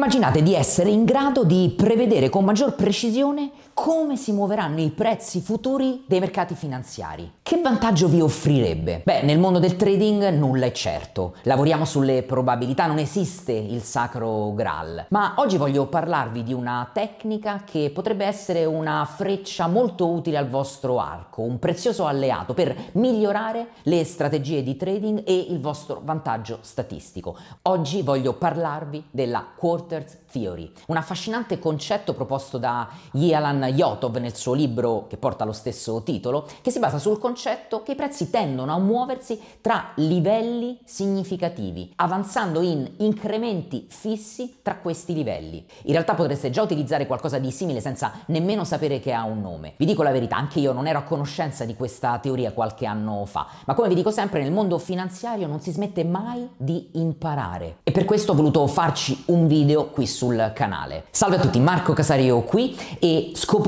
Immaginate di essere in grado di prevedere con maggior precisione come si muoveranno i prezzi futuri dei mercati finanziari. Che vantaggio vi offrirebbe? Beh, nel mondo del trading nulla è certo. Lavoriamo sulle probabilità, non esiste il sacro Graal. Ma oggi voglio parlarvi di una tecnica che potrebbe essere una freccia molto utile al vostro arco, un prezioso alleato per migliorare le strategie di trading e il vostro vantaggio statistico. Oggi voglio parlarvi della Quarters Theory, un affascinante concetto proposto da Yelan Yotov nel suo libro che porta lo stesso titolo, che si basa sul concetto che i prezzi tendono a muoversi tra livelli significativi, avanzando in incrementi fissi tra questi livelli. In realtà potreste già utilizzare qualcosa di simile senza nemmeno sapere che ha un nome. Vi dico la verità, anche io non ero a conoscenza di questa teoria qualche anno fa, ma come vi dico sempre nel mondo finanziario non si smette mai di imparare. E per questo ho voluto farci un video qui sul canale. Salve a tutti, Marco Casario qui e scopriamo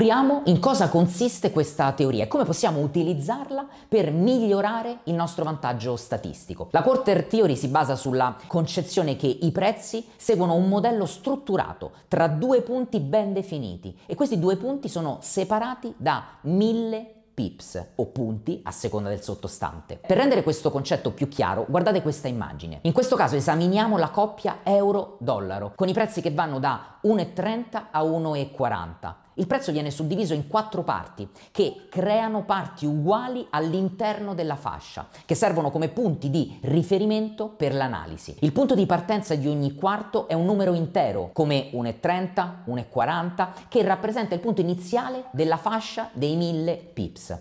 in cosa consiste questa teoria e come possiamo utilizzarla per migliorare il nostro vantaggio statistico. La Quarter Theory si basa sulla concezione che i prezzi seguono un modello strutturato tra due punti ben definiti e questi due punti sono separati da mille pips o punti a seconda del sottostante. Per rendere questo concetto più chiaro, guardate questa immagine. In questo caso esaminiamo la coppia euro-dollaro con i prezzi che vanno da 1,30 a 1,40. Il prezzo viene suddiviso in quattro parti che creano parti uguali all'interno della fascia, che servono come punti di riferimento per l'analisi. Il punto di partenza di ogni quarto è un numero intero, come 1,30, 1,40, che rappresenta il punto iniziale della fascia dei 1000 pips.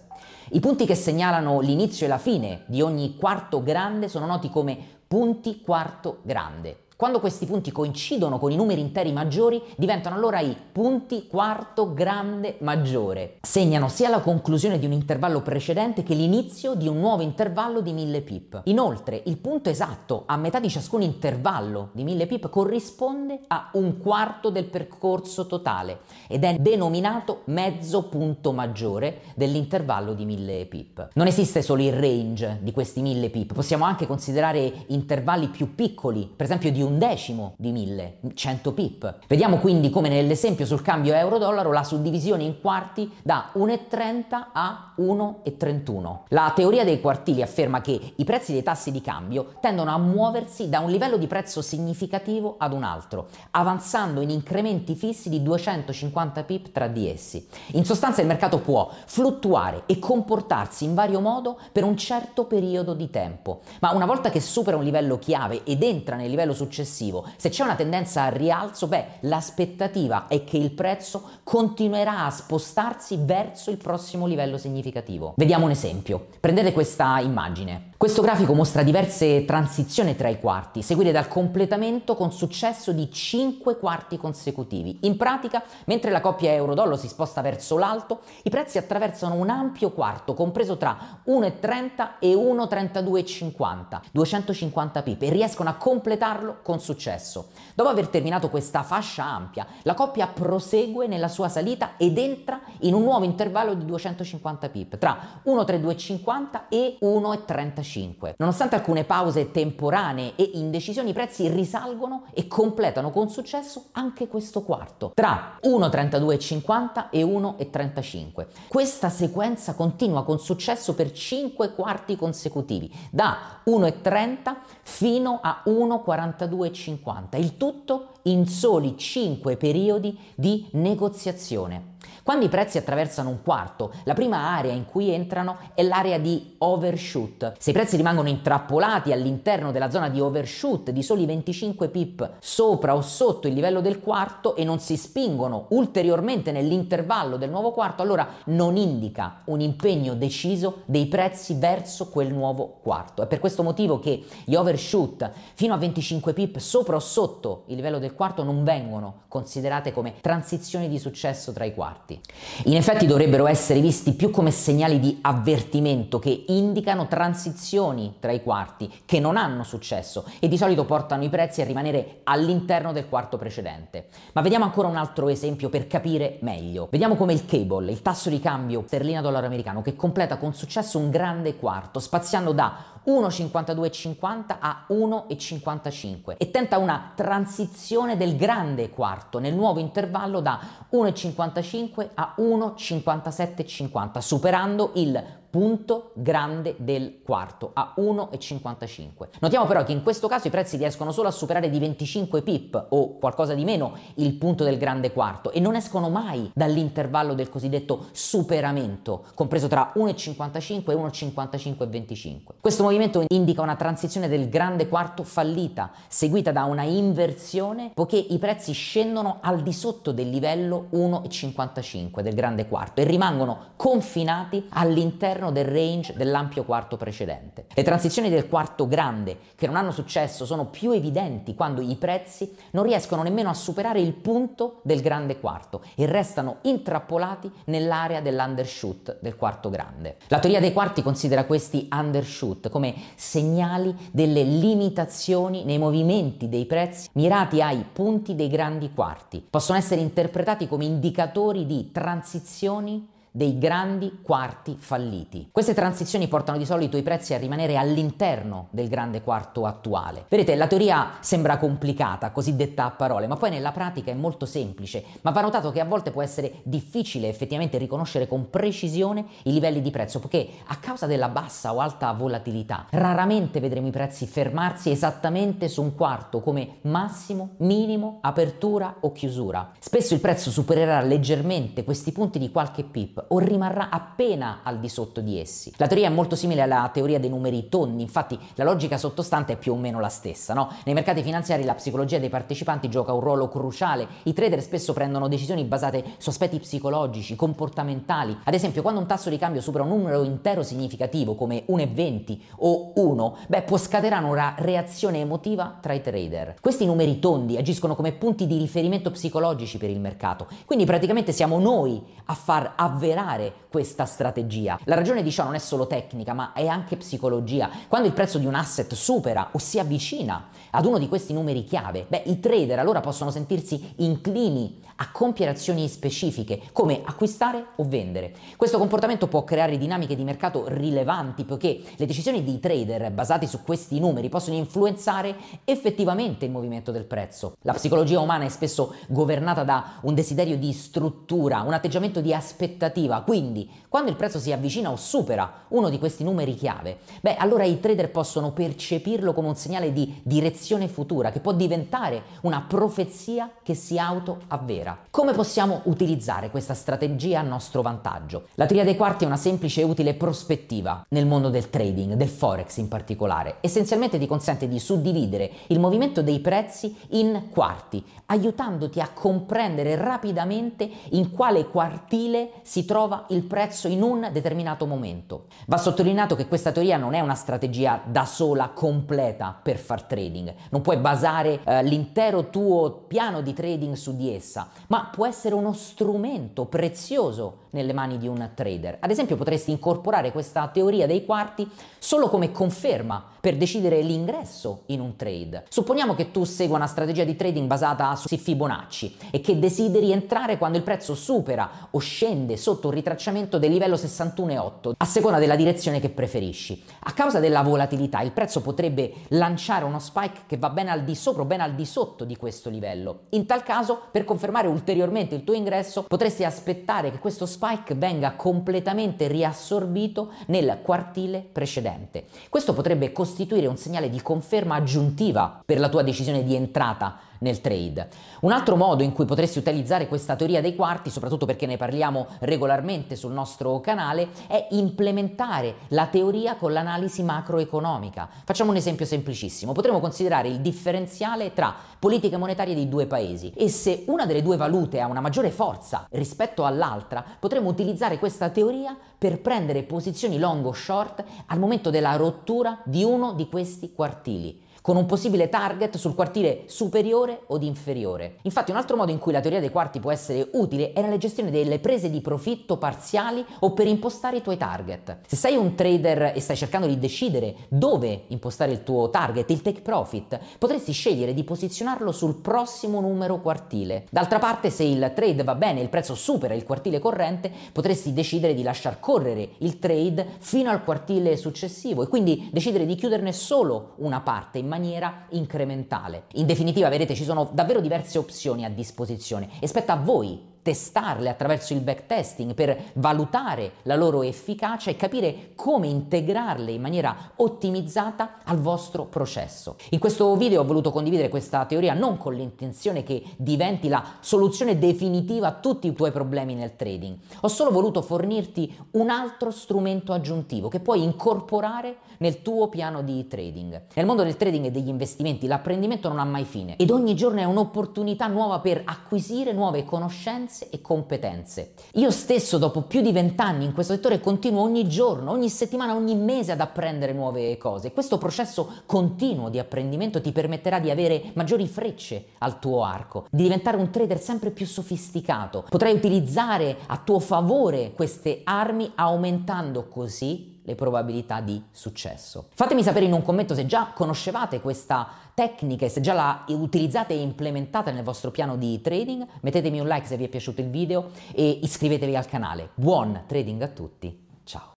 I punti che segnalano l'inizio e la fine di ogni quarto grande sono noti come punti quarto grande. Quando questi punti coincidono con i numeri interi maggiori, diventano allora i punti quarto grande maggiore. Segnano sia la conclusione di un intervallo precedente che l'inizio di un nuovo intervallo di 1000 pip. Inoltre, il punto esatto a metà di ciascun intervallo di 1000 pip corrisponde a un quarto del percorso totale ed è denominato mezzo punto maggiore dell'intervallo di 1000 pip. Non esiste solo il range di questi 1000 pip, possiamo anche considerare intervalli più piccoli, per esempio di un un decimo di 1000, 100 pip. Vediamo quindi come nell'esempio sul cambio euro-dollaro la suddivisione in quarti da 1,30 a 1,31. La teoria dei quartili afferma che i prezzi dei tassi di cambio tendono a muoversi da un livello di prezzo significativo ad un altro, avanzando in incrementi fissi di 250 pip tra di essi. In sostanza il mercato può fluttuare e comportarsi in vario modo per un certo periodo di tempo, ma una volta che supera un livello chiave ed entra nel livello successivo successivo. Se c'è una tendenza al rialzo, beh, l'aspettativa è che il prezzo continuerà a spostarsi verso il prossimo livello significativo. Vediamo un esempio. Prendete questa immagine. Questo grafico mostra diverse transizioni tra i quarti, seguite dal completamento con successo di 5 quarti consecutivi. In pratica, mentre la coppia euro-dollaro si sposta verso l'alto, i prezzi attraversano un ampio quarto compreso tra 1,30 e 1,32,50, 250 pip, e riescono a completarlo con successo. Dopo aver terminato questa fascia ampia, la coppia prosegue nella sua salita ed entra in un nuovo intervallo di 250 pip tra 1,32,50 e 1,35. 5. Nonostante alcune pause temporanee e indecisioni, i prezzi risalgono e completano con successo anche questo quarto, tra 1,32,50 e 1,35. Questa sequenza continua con successo per 5 quarti consecutivi, da 1,30 fino a 1,42,50. Il tutto in soli 5 periodi di negoziazione. Quando i prezzi attraversano un quarto, la prima area in cui entrano è l'area di overshoot. Se i prezzi rimangono intrappolati all'interno della zona di overshoot di soli 25 pip sopra o sotto il livello del quarto e non si spingono ulteriormente nell'intervallo del nuovo quarto, allora non indica un impegno deciso dei prezzi verso quel nuovo quarto. È per questo motivo che gli overshoot fino a 25 pip sopra o sotto il livello del quarto non vengono considerate come transizioni di successo tra i quarti. Quarti. In effetti dovrebbero essere visti più come segnali di avvertimento che indicano transizioni tra i quarti che non hanno successo e di solito portano i prezzi a rimanere all'interno del quarto precedente. Ma vediamo ancora un altro esempio per capire meglio. Vediamo come il cable, il tasso di cambio sterlina-dollaro americano, che completa con successo un grande quarto, spaziando da 1,52,50 a 1,55 e tenta una transizione del grande quarto nel nuovo intervallo da 1,55 a 1,57,50 superando il punto grande del quarto a 1,55. Notiamo però che in questo caso i prezzi riescono solo a superare di 25 pip o qualcosa di meno il punto del grande quarto e non escono mai dall'intervallo del cosiddetto superamento, compreso tra 1,55 e 1,55,25. Questo movimento indica una transizione del grande quarto fallita, seguita da una inversione poiché i prezzi scendono al di sotto del livello 1,55 del grande quarto e rimangono confinati all'interno all'interno del range dell'ampio quarto precedente. Le transizioni del quarto grande che non hanno successo sono più evidenti quando i prezzi non riescono nemmeno a superare il punto del grande quarto e restano intrappolati nell'area dell'undershoot del quarto grande. La teoria dei quarti considera questi undershoot come segnali delle limitazioni nei movimenti dei prezzi mirati ai punti dei grandi quarti. Possono essere interpretati come indicatori di transizioni dei grandi quarti falliti. Queste transizioni portano di solito i prezzi a rimanere all'interno del grande quarto attuale. Vedete, la teoria sembra complicata, così detta a parole, ma poi nella pratica è molto semplice, ma va notato che a volte può essere difficile effettivamente riconoscere con precisione i livelli di prezzo, perché a causa della bassa o alta volatilità raramente vedremo i prezzi fermarsi esattamente su un quarto come massimo, minimo, apertura o chiusura. Spesso il prezzo supererà leggermente questi punti di qualche pip o rimarrà appena al di sotto di essi. La teoria è molto simile alla teoria dei numeri tonni, infatti la logica sottostante è più o meno la stessa. No? Nei mercati finanziari la psicologia dei partecipanti gioca un ruolo cruciale, i trader spesso prendono decisioni basate su aspetti psicologici, comportamentali. Ad esempio, quando un tasso di cambio supera un numero intero significativo come 1,20 o 1, beh, può scatenare una reazione emotiva tra i trader. Questi numeri tondi agiscono come punti di riferimento psicologici per il mercato, quindi praticamente siamo noi a far avverare avverare questa strategia. La ragione di ciò non è solo tecnica, ma è anche psicologia. Quando il prezzo di un asset supera o si avvicina ad uno di questi numeri chiave, beh, i trader allora possono sentirsi inclini a compiere azioni specifiche, come acquistare o vendere. Questo comportamento può creare dinamiche di mercato rilevanti, poiché le decisioni dei trader basate su questi numeri possono influenzare effettivamente il movimento del prezzo. La psicologia umana è spesso governata da un desiderio di struttura, un atteggiamento di aspettativa, quindi quando il prezzo si avvicina o supera uno di questi numeri chiave, beh, allora i trader possono percepirlo come un segnale di direzione futura che può diventare una profezia che si autoavvera. Come possiamo utilizzare questa strategia a nostro vantaggio? La teoria dei quarti è una semplice e utile prospettiva nel mondo del trading, del forex in particolare. Essenzialmente ti consente di suddividere il movimento dei prezzi in quarti, aiutandoti a comprendere rapidamente in quale quartile si trova il prezzo in un determinato momento. Va sottolineato che questa teoria non è una strategia da sola completa per far trading, non puoi basare eh, l'intero tuo piano di trading su di essa, ma può essere uno strumento prezioso nelle mani di un trader. Ad esempio potresti incorporare questa teoria dei quarti solo come conferma per decidere l'ingresso in un trade. Supponiamo che tu segua una strategia di trading basata su Fibonacci e che desideri entrare quando il prezzo supera o scende sotto un ritracciamento del livello 61,8 a seconda della direzione che preferisci. A causa della volatilità il prezzo potrebbe lanciare uno spike che va ben al di sopra o ben al di sotto di questo livello. In tal caso, per confermare ulteriormente il tuo ingresso, potresti aspettare che questo spike venga completamente riassorbito nel quartile precedente. Questo potrebbe costituire un segnale di conferma aggiuntiva per la tua decisione di entrata nel trade. Un altro modo in cui potresti utilizzare questa teoria dei quarti, soprattutto perché ne parliamo regolarmente sul nostro canale, è implementare la teoria con l'analisi macroeconomica. Facciamo un esempio semplicissimo. Potremmo considerare il differenziale tra politiche monetarie dei due paesi e se una delle due valute ha una maggiore forza rispetto all'altra, potremmo utilizzare questa teoria per prendere posizioni long o short al momento della rottura di uno di questi quartili. Con un possibile target sul quartile superiore o inferiore. Infatti un altro modo in cui la teoria dei quarti può essere utile è nella gestione delle prese di profitto parziali o per impostare i tuoi target. Se sei un trader e stai cercando di decidere dove impostare il tuo target, il take profit, potresti scegliere di posizionarlo sul prossimo numero quartile. D'altra parte se il trade va bene e il prezzo supera il quartile corrente, potresti decidere di lasciar correre il trade fino al quartile successivo e quindi decidere di chiuderne solo una parte in maniera incrementale. In definitiva, vedete, ci sono davvero diverse opzioni a disposizione e spetta a voi testarle attraverso il backtesting per valutare la loro efficacia e capire come integrarle in maniera ottimizzata al vostro processo. In questo video ho voluto condividere questa teoria non con l'intenzione che diventi la soluzione definitiva a tutti i tuoi problemi nel trading. Ho solo voluto fornirti un altro strumento aggiuntivo che puoi incorporare nel tuo piano di trading. Nel mondo del trading e degli investimenti l'apprendimento non ha mai fine ed ogni giorno è un'opportunità nuova per acquisire nuove conoscenze conoscenze e competenze. Io stesso dopo più di vent'anni in questo settore continuo ogni giorno, ogni settimana, ogni mese ad apprendere nuove cose. Questo processo continuo di apprendimento ti permetterà di avere maggiori frecce al tuo arco, di diventare un trader sempre più sofisticato. Potrai utilizzare a tuo favore queste armi aumentando così le probabilità di successo. Fatemi sapere in un commento se già conoscevate questa tecnica e se già la utilizzate e implementate nel vostro piano di trading. Mettetemi un like se vi è piaciuto il video e iscrivetevi al canale. Buon trading a tutti, ciao!